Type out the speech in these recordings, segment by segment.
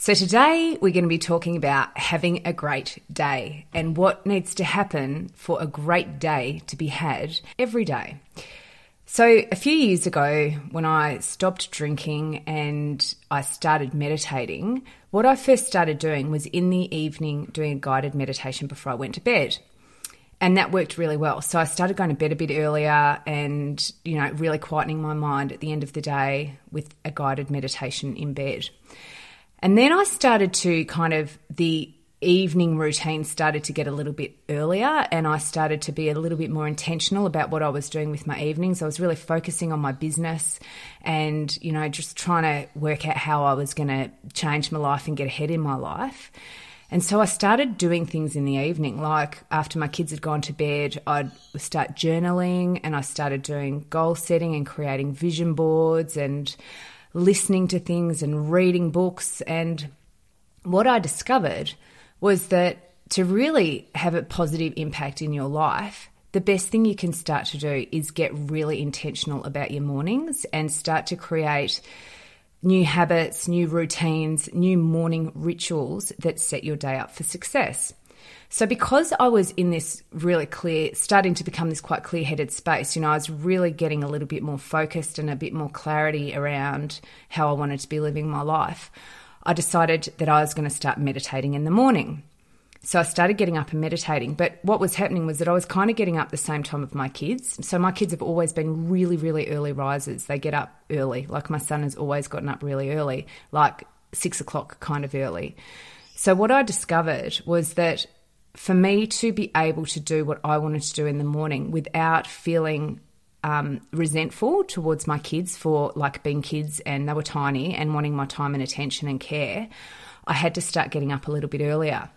So, today we're going to be talking about having a great day and what needs to happen for a great day to be had every day. So, a few years ago, when I stopped drinking and I started meditating, what I first started doing was in the evening doing a guided meditation before I went to bed. And that worked really well. So I started going to bed a bit earlier and, you know, really quietening my mind at the end of the day with a guided meditation in bed. And then I started to kind of the evening routine started to get a little bit earlier and I started to be a little bit more intentional about what I was doing with my evenings. I was really focusing on my business and, you know, just trying to work out how I was going to change my life and get ahead in my life. And so I started doing things in the evening, like after my kids had gone to bed, I'd start journaling and I started doing goal setting and creating vision boards and listening to things and reading books. And what I discovered was that to really have a positive impact in your life, the best thing you can start to do is get really intentional about your mornings and start to create new habits, new routines, new morning rituals that set your day up for success. So, because I was in this really clear, starting to become this quite clear headed space, you know, I was really getting a little bit more focused and a bit more clarity around how I wanted to be living my life. I decided that I was going to start meditating in the morning. So I started getting up and meditating. But what was happening was that I was kind of getting up the same time of my kids. So my kids have always been really, really early risers. They get up early. Like my son has always gotten up really early, like six o'clock kind of early. So what I discovered was that for me to be able to do what I wanted to do in the morning without feeling um, resentful towards my kids for like being kids and they were tiny and wanting my time and attention and care, I had to start getting up a little bit earlier.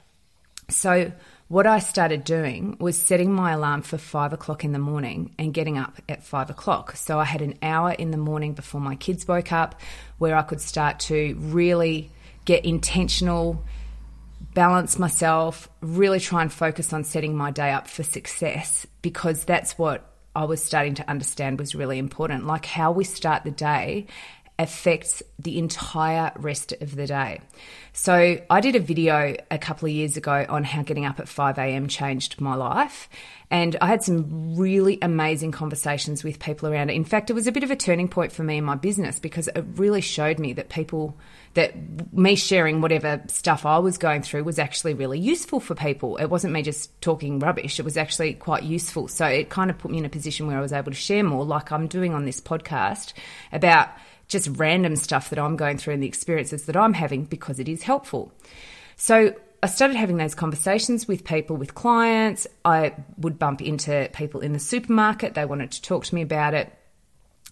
So, what I started doing was setting my alarm for five o'clock in the morning and getting up at five o'clock. So, I had an hour in the morning before my kids woke up where I could start to really get intentional balance myself, really try and focus on setting my day up for success because that's what I was starting to understand was really important. Like how we start the day affects the entire rest of the day. So, I did a video a couple of years ago on how getting up at 5 a.m. changed my life. And I had some really amazing conversations with people around it. In fact, it was a bit of a turning point for me in my business because it really showed me that people, that me sharing whatever stuff I was going through was actually really useful for people. It wasn't me just talking rubbish, it was actually quite useful. So, it kind of put me in a position where I was able to share more, like I'm doing on this podcast, about just random stuff that I'm going through and the experiences that I'm having because it is helpful. So I started having those conversations with people, with clients. I would bump into people in the supermarket. They wanted to talk to me about it,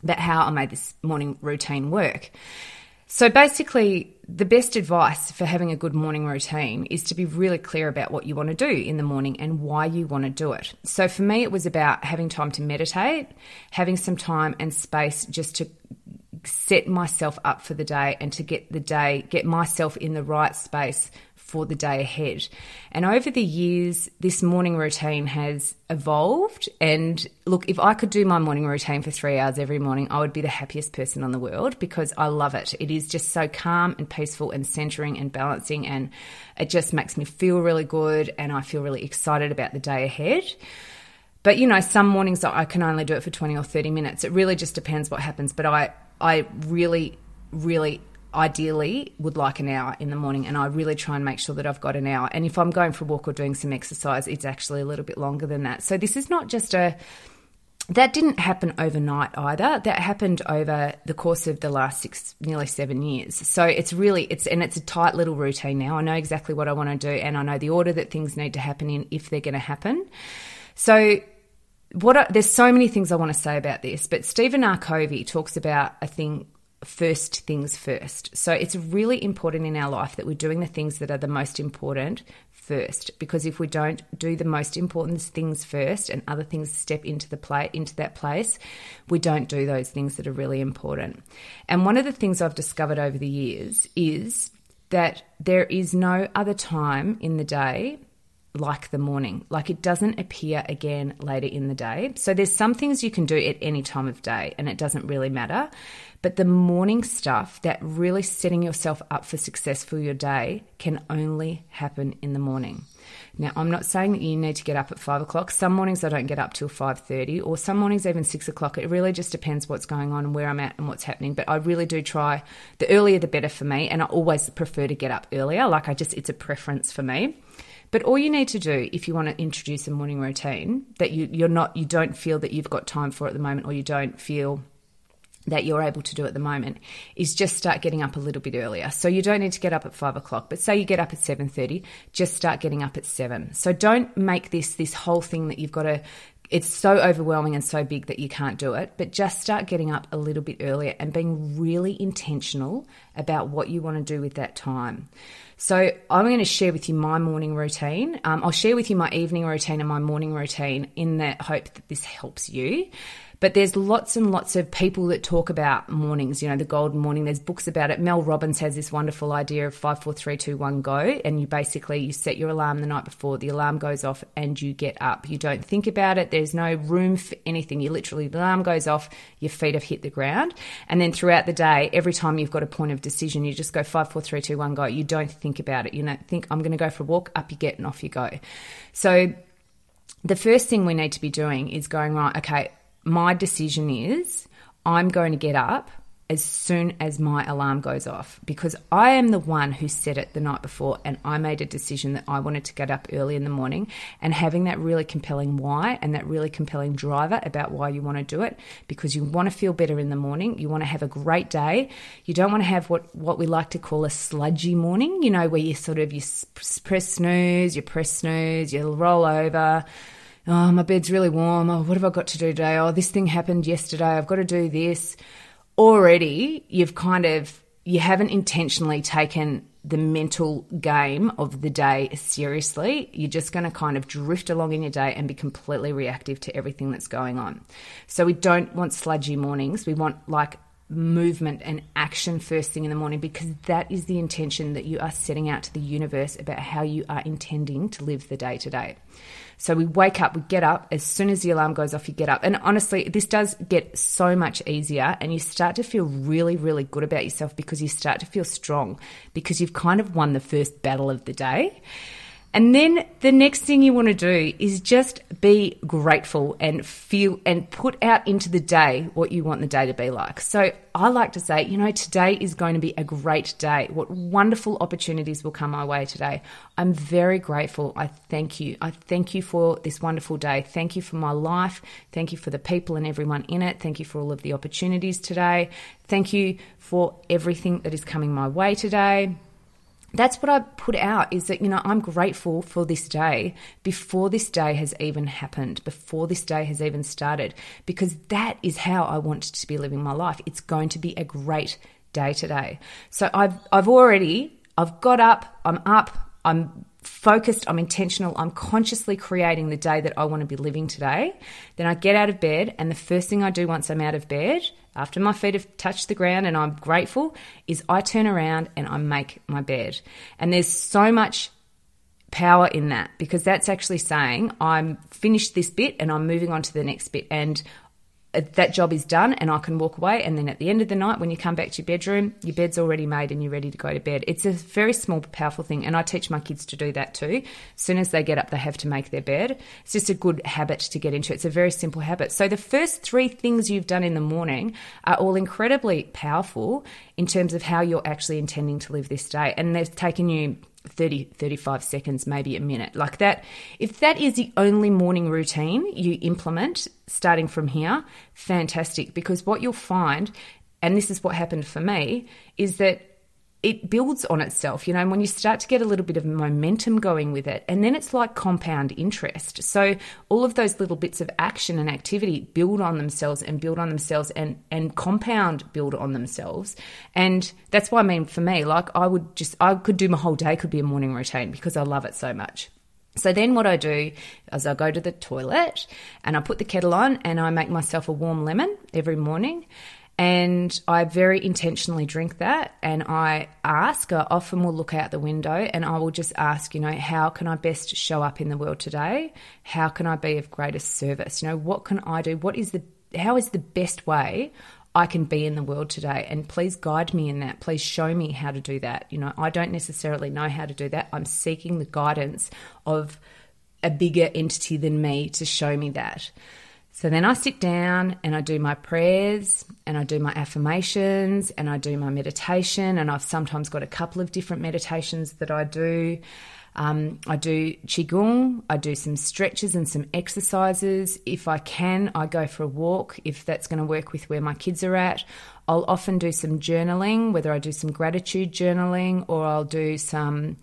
about how I made this morning routine work. So basically, the best advice for having a good morning routine is to be really clear about what you want to do in the morning and why you want to do it. So for me, it was about having time to meditate, having some time and space just to set myself up for the day and to get the day, get myself in the right space for the day ahead. And over the years, this morning routine has evolved. And look, if I could do my morning routine for three hours every morning, I would be the happiest person on the world because I love it. It is just so calm and peaceful and centering and balancing. And it just makes me feel really good. And I feel really excited about the day ahead. But you know, some mornings I can only do it for 20 or 30 minutes. It really just depends what happens. But I, I really, really ideally would like an hour in the morning and I really try and make sure that I've got an hour. And if I'm going for a walk or doing some exercise, it's actually a little bit longer than that. So this is not just a that didn't happen overnight either. That happened over the course of the last six, nearly seven years. So it's really, it's, and it's a tight little routine now. I know exactly what I want to do and I know the order that things need to happen in if they're going to happen. So what are, there's so many things I want to say about this, but Stephen R. Talks about a thing first things first. So it's really important in our life that we're doing the things that are the most important first because if we don't do the most important things first and other things step into the play into that place, we don't do those things that are really important. And one of the things I've discovered over the years is that there is no other time in the day like the morning. Like it doesn't appear again later in the day. So there's some things you can do at any time of day and it doesn't really matter. But the morning stuff that really setting yourself up for success for your day can only happen in the morning. Now, I'm not saying that you need to get up at five o'clock. Some mornings I don't get up till five thirty, or some mornings even six o'clock. It really just depends what's going on and where I'm at and what's happening. But I really do try the earlier the better for me, and I always prefer to get up earlier. Like I just, it's a preference for me. But all you need to do if you want to introduce a morning routine that you, you're not, you don't feel that you've got time for at the moment, or you don't feel that you're able to do at the moment is just start getting up a little bit earlier. So you don't need to get up at five o'clock, but say you get up at seven thirty, just start getting up at seven. So don't make this this whole thing that you've got to. It's so overwhelming and so big that you can't do it, but just start getting up a little bit earlier and being really intentional about what you want to do with that time. So I'm going to share with you my morning routine. Um, I'll share with you my evening routine and my morning routine in the hope that this helps you. But there's lots and lots of people that talk about mornings, you know, the golden morning. There's books about it. Mel Robbins has this wonderful idea of five, four, three, two, one, go. And you basically you set your alarm the night before, the alarm goes off and you get up. You don't think about it. There's no room for anything. You literally the alarm goes off, your feet have hit the ground. And then throughout the day, every time you've got a point of decision, you just go five, four, three, two, one, go. You don't think about it. You don't think I'm going to go for a walk, up you get and off you go. So the first thing we need to be doing is going right, okay, my decision is I'm going to get up as soon as my alarm goes off because I am the one who set it the night before and I made a decision that I wanted to get up early in the morning and having that really compelling why and that really compelling driver about why you want to do it because you want to feel better in the morning you want to have a great day you don't want to have what what we like to call a sludgy morning you know where you sort of you press snooze you press snooze you roll over oh, my bed's really warm. Oh, what have I got to do today? Oh, this thing happened yesterday. I've got to do this. Already, you've kind of, you haven't intentionally taken the mental game of the day seriously. You're just going to kind of drift along in your day and be completely reactive to everything that's going on. So, we don't want sludgy mornings. We want like movement and action first thing in the morning because that is the intention that you are setting out to the universe about how you are intending to live the day to day. So we wake up, we get up, as soon as the alarm goes off, you get up. And honestly, this does get so much easier and you start to feel really, really good about yourself because you start to feel strong because you've kind of won the first battle of the day. And then the next thing you want to do is just be grateful and feel and put out into the day what you want the day to be like. So I like to say, you know, today is going to be a great day. What wonderful opportunities will come my way today. I'm very grateful. I thank you. I thank you for this wonderful day. Thank you for my life. Thank you for the people and everyone in it. Thank you for all of the opportunities today. Thank you for everything that is coming my way today that's what I put out is that, you know, I'm grateful for this day before this day has even happened, before this day has even started, because that is how I want to be living my life. It's going to be a great day today. So I've, I've already, I've got up, I'm up, I'm focused, I'm intentional, I'm consciously creating the day that I want to be living today. Then I get out of bed, and the first thing I do once I'm out of bed after my feet have touched the ground and I'm grateful, is I turn around and I make my bed. And there's so much power in that because that's actually saying I'm finished this bit and I'm moving on to the next bit. And Uh, that job is done and I can walk away. And then at the end of the night, when you come back to your bedroom, your bed's already made and you're ready to go to bed. It's a very small powerful thing. And I teach my kids to do that too. As soon as they get up, they have to make their bed. It's just a good habit to get into. It's a very simple habit. So the first three things you've done in the morning are all incredibly powerful in terms of how you're actually intending to live this day. And they've taken you 30, 35 seconds, maybe a minute. Like that, if that is the only morning routine you implement starting from here, fantastic. Because what you'll find, and this is what happened for me, is that it builds on itself, you know, and when you start to get a little bit of momentum going with it, and then it's like compound interest. So all of those little bits of action and activity build on themselves and build on themselves and and compound build on themselves. And that's why I mean for me, like I would just I could do my whole day could be a morning routine because I love it so much. So then what I do is I go to the toilet and I put the kettle on and I make myself a warm lemon every morning and I very intentionally drink that. And I ask, I often will look out the window and I will just ask, you know, how can I best show up in the world today? How can I be of greatest service? You know, what can I do? What is the, how is the best way I can be in the world today? And please guide me in that. Please show me how to do that. You know, I don't necessarily know how to do that. I'm seeking the guidance of a bigger entity than me to show me that. So then I sit down and I do my prayers and I do my affirmations and I do my meditation. And I've sometimes got a couple of different meditations that I do. Um, I do Qigong, I do some stretches and some exercises. If I can, I go for a walk if that's going to work with where my kids are at. I'll often do some journaling, whether I do some gratitude journaling or I'll do some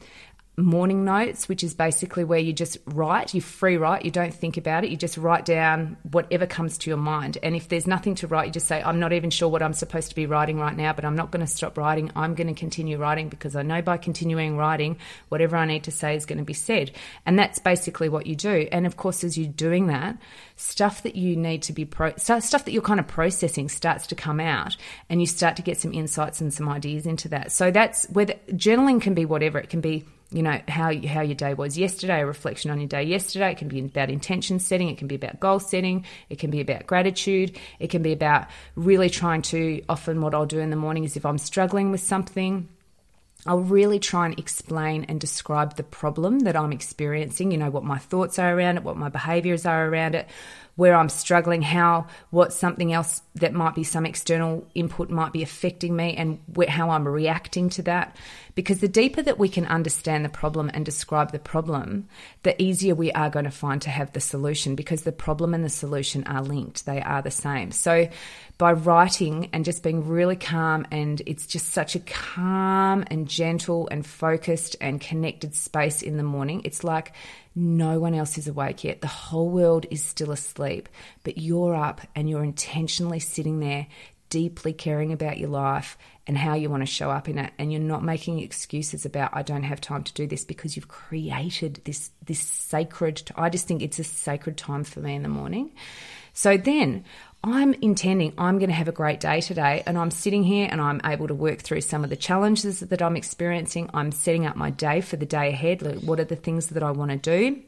morning notes, which is basically where you just write, you free write, you don't think about it, you just write down whatever comes to your mind. And if there's nothing to write, you just say, I'm not even sure what I'm supposed to be writing right now, but I'm not going to stop writing. I'm going to continue writing because I know by continuing writing, whatever I need to say is going to be said. And that's basically what you do. And of course, as you're doing that, stuff that you need to be, pro- stuff that you're kind of processing starts to come out and you start to get some insights and some ideas into that. So that's where the, journaling can be whatever. It can be you know how how your day was yesterday a reflection on your day yesterday. It can be about intention setting. It can be about goal setting. It can be about gratitude. It can be about really trying to often what I'll do in the morning is if I'm struggling with something I'll really try and explain and describe the problem that I'm experiencing, you know, what my thoughts are around it, what my behaviors are around it, where I'm struggling, how what something else that might be some external input might be affecting me, and how I'm reacting to that. Because the deeper that we can understand the problem and describe the problem, the easier we are going to find to have the solution because the problem and the solution are linked, they are the same. So, by writing and just being really calm, and it's just such a calm and gentle and focused and connected space in the morning, it's like no one else is awake yet. The whole world is still asleep, but you're up and you're intentionally sitting there, deeply caring about your life and how you want to show up in it. And you're not making excuses about, I don't have time to do this because you've created this, this sacred, I just think it's a sacred time for me in the morning. So then I'm intending I'm going to have a great day today, and I'm sitting here and I'm able to work through some of the challenges that I'm experiencing. I'm setting up my day for the day ahead. Like, what are the things that I want to do?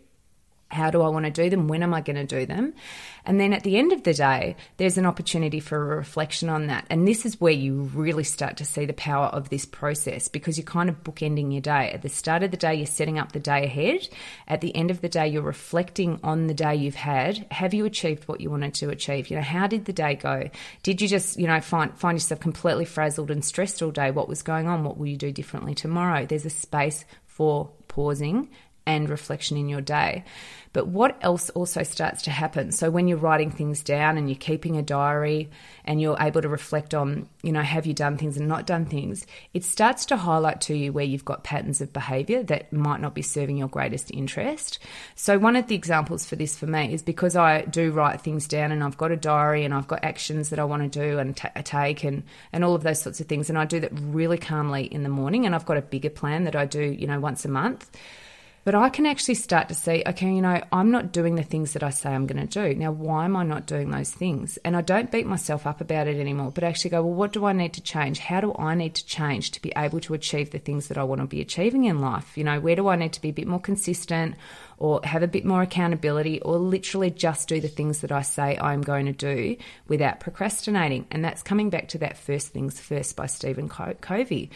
How do I want to do them? When am I going to do them? And then at the end of the day, there's an opportunity for a reflection on that. And this is where you really start to see the power of this process because you're kind of bookending your day. At the start of the day, you're setting up the day ahead. At the end of the day, you're reflecting on the day you've had. Have you achieved what you wanted to achieve? You know, how did the day go? Did you just, you know, find, find yourself completely frazzled and stressed all day? What was going on? What will you do differently tomorrow? There's a space for pausing and reflection in your day. But what else also starts to happen? So when you're writing things down and you're keeping a diary and you're able to reflect on, you know, have you done things and not done things, it starts to highlight to you where you've got patterns of behavior that might not be serving your greatest interest. So one of the examples for this for me is because I do write things down and I've got a diary and I've got actions that I want to do and t- take and and all of those sorts of things and I do that really calmly in the morning and I've got a bigger plan that I do, you know, once a month. But I can actually start to see, okay, you know, I'm not doing the things that I say I'm going to do. Now, why am I not doing those things? And I don't beat myself up about it anymore, but actually go, well, what do I need to change? How do I need to change to be able to achieve the things that I want to be achieving in life? You know, where do I need to be a bit more consistent or have a bit more accountability or literally just do the things that I say I'm going to do without procrastinating? And that's coming back to that First Things First by Stephen Covey.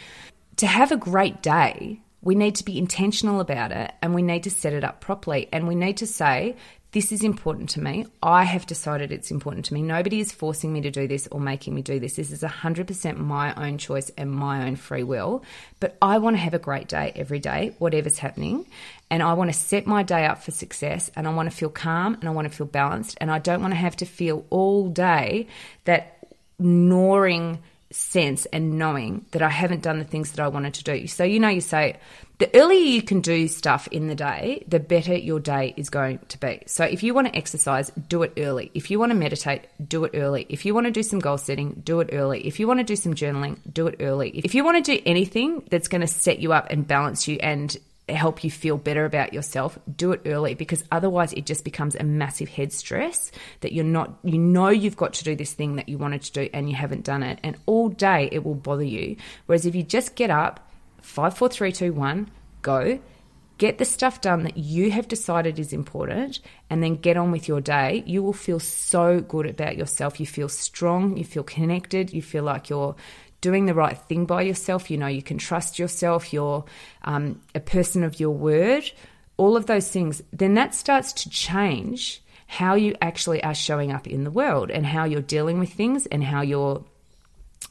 To have a great day, we need to be intentional about it and we need to set it up properly. And we need to say, this is important to me. I have decided it's important to me. Nobody is forcing me to do this or making me do this. This is 100% my own choice and my own free will. But I want to have a great day every day, whatever's happening. And I want to set my day up for success and I want to feel calm and I want to feel balanced. And I don't want to have to feel all day that gnawing sense and knowing that I haven't done the things that I wanted to do. So, you know, you say the earlier you can do stuff in the day, the better your day is going to be. So, if you want to exercise, do it early. If you want to meditate, do it early. If you want to do some goal setting, do it early. If you want to do some journaling, do it early. If you want to do anything that's going to set you up and balance you and help you feel better about yourself, do it early because otherwise it just becomes a massive head stress that you're not, you know, you've got to do this thing that you wanted to do and you haven't done it. And all day it will bother you. Whereas if you just get up, five, four, three, two, one, go, get the stuff done that you have decided is important, and then get on with your day, you will feel so good about yourself. You feel strong, you feel connected, you feel like you're doing the right thing by yourself. You know, you can trust yourself, you're um, a person of your word, all of those things, then that starts to change how you actually are showing up in the world and how you're dealing with things and how you're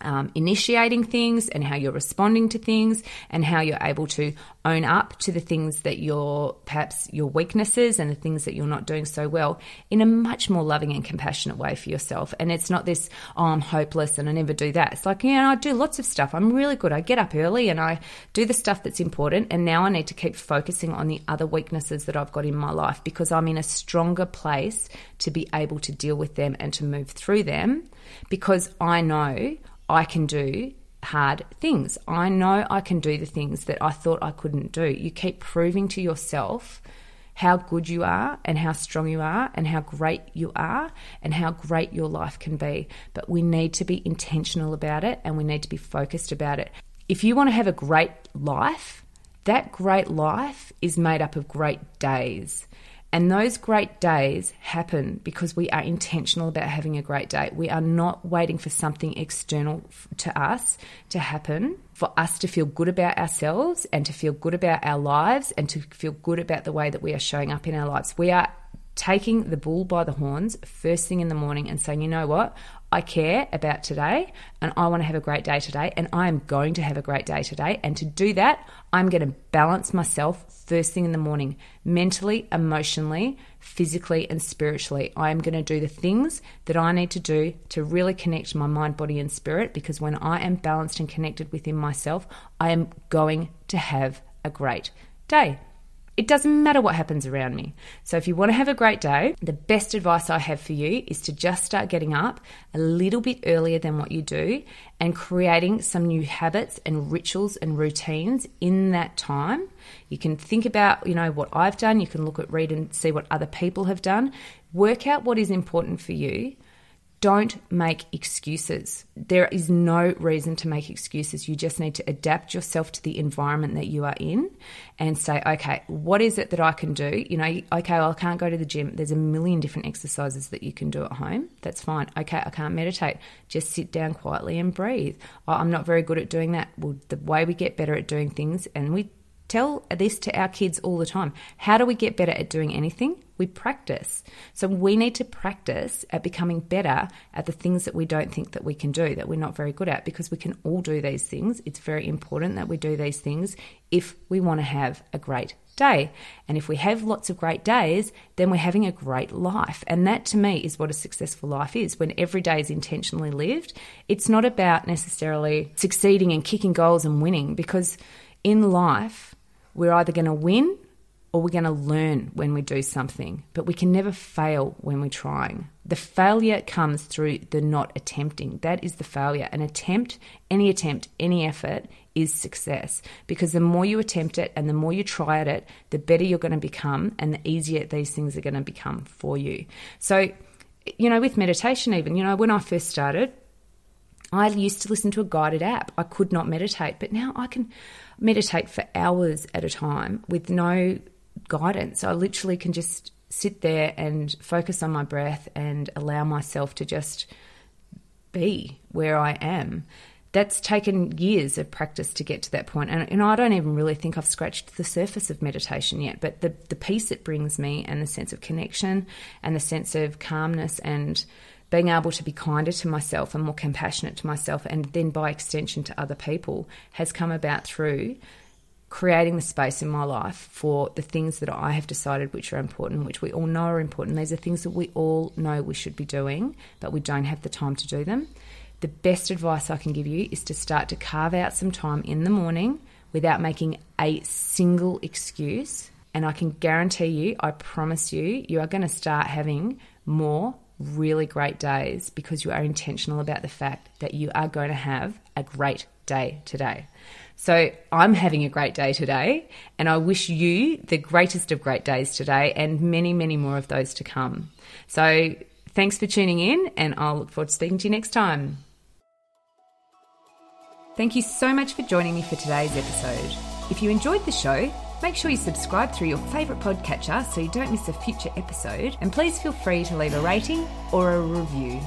um, initiating things and how you're responding to things and how you're able to own up to the things that you're perhaps your weaknesses and the things that you're not doing so well in a much more loving and compassionate way for yourself. And it's not this, oh, I'm hopeless and I never do that. It's like, yeah, I do lots of stuff. I'm really good. I get up early and I do the stuff that's important. And now I need to keep focusing on the other weaknesses that I've got in my life because I'm in a stronger place to be able to deal with them and to move through them because I know I can do hard things. I know I can do the things that I thought I couldn't do. You keep proving to yourself how good you are and how strong you are and how great you are and how great your life can be. But we need to be intentional about it and we need to be focused about it. If you want to have a great life, that great life is made up of great days. And those great days happen because we are intentional about having a great day. We are not waiting for something external to us to happen for us to feel good about ourselves and to feel good about our lives and to feel good about the way that we are showing up in our lives. We are taking the bull by the horns first thing in the morning and saying, you know what? I care about today and I want to have a great day today and I am going to have a great day today. And to do that, I'm going to balance myself first thing in the morning, mentally, emotionally, physically, and spiritually. I am going to do the things that I need to do to really connect my mind, body, and spirit because when I am balanced and connected within myself, I am going to have a great day. It doesn't matter what happens around me. So, if you want to have a great day, the best advice I have for you is to just start getting up a little bit earlier than what you do and creating some new habits and rituals and routines in that time. You can think about, you know, what I've done. You can look at, read, and see what other people have done. Work out what is important for you don't make excuses. There is no reason to make excuses. You just need to adapt yourself to the environment that you are in and say, okay, what is it that I can do? You know, okay, well, I can't go to the gym. There's a million different exercises that you can do at home. That's fine. Okay, I can't meditate. Just sit down quietly and breathe. Oh, I'm not very good at doing that. Well, the way we get better at doing things, and we tell this to our kids all the time. How do we get better at doing anything? We practice. So we need to practice at becoming better at the things that we don't think that we can do, that we're not very good at, because we can all do these things. It's very important that we do these things if we want to have a great day. And if we have lots of great days, then we're having a great life. And that to me is what a successful life is. When every day is intentionally lived, it's not about necessarily succeeding and kicking goals and winning, because in life, we're either going to win or we're going to learn when we do something, but we can never fail when we're trying. The failure comes through the not attempting. That is the failure. An attempt, any attempt, any effort is success because the more you attempt it and the more you try at it, the better you're going to become and the easier these things are going to become for you. So, you know, with meditation, even, you know, when I first started, I used to listen to a guided app. I could not meditate, but now I can meditate for hours at a time with no guidance. I literally can just sit there and focus on my breath and allow myself to just be where I am. That's taken years of practice to get to that point. And, and I don't even really think I've scratched the surface of meditation yet. But the, the peace it brings me and the sense of connection and the sense of calmness and being able to be kinder to myself and more compassionate to myself, and then by extension to other people, has come about through creating the space in my life for the things that I have decided which are important, which we all know are important. These are things that we all know we should be doing, but we don't have the time to do them. the best advice I can give you is to start to carve out some time in the morning without making a single excuse. And I can guarantee you, I promise you, you are going to start having more really great days because you are intentional about the fact that you are going to have a great day today. So I'm having a great day today, and I wish you the greatest of great days today and many, many more of those to come. So thanks for tuning in, and I'll look forward to speaking to you next time. Thank you so much for joining me for today's episode. If you enjoyed the show, make sure you subscribe through your favourite podcatcher so you don't miss a future episode, and please feel free to leave a rating or a review.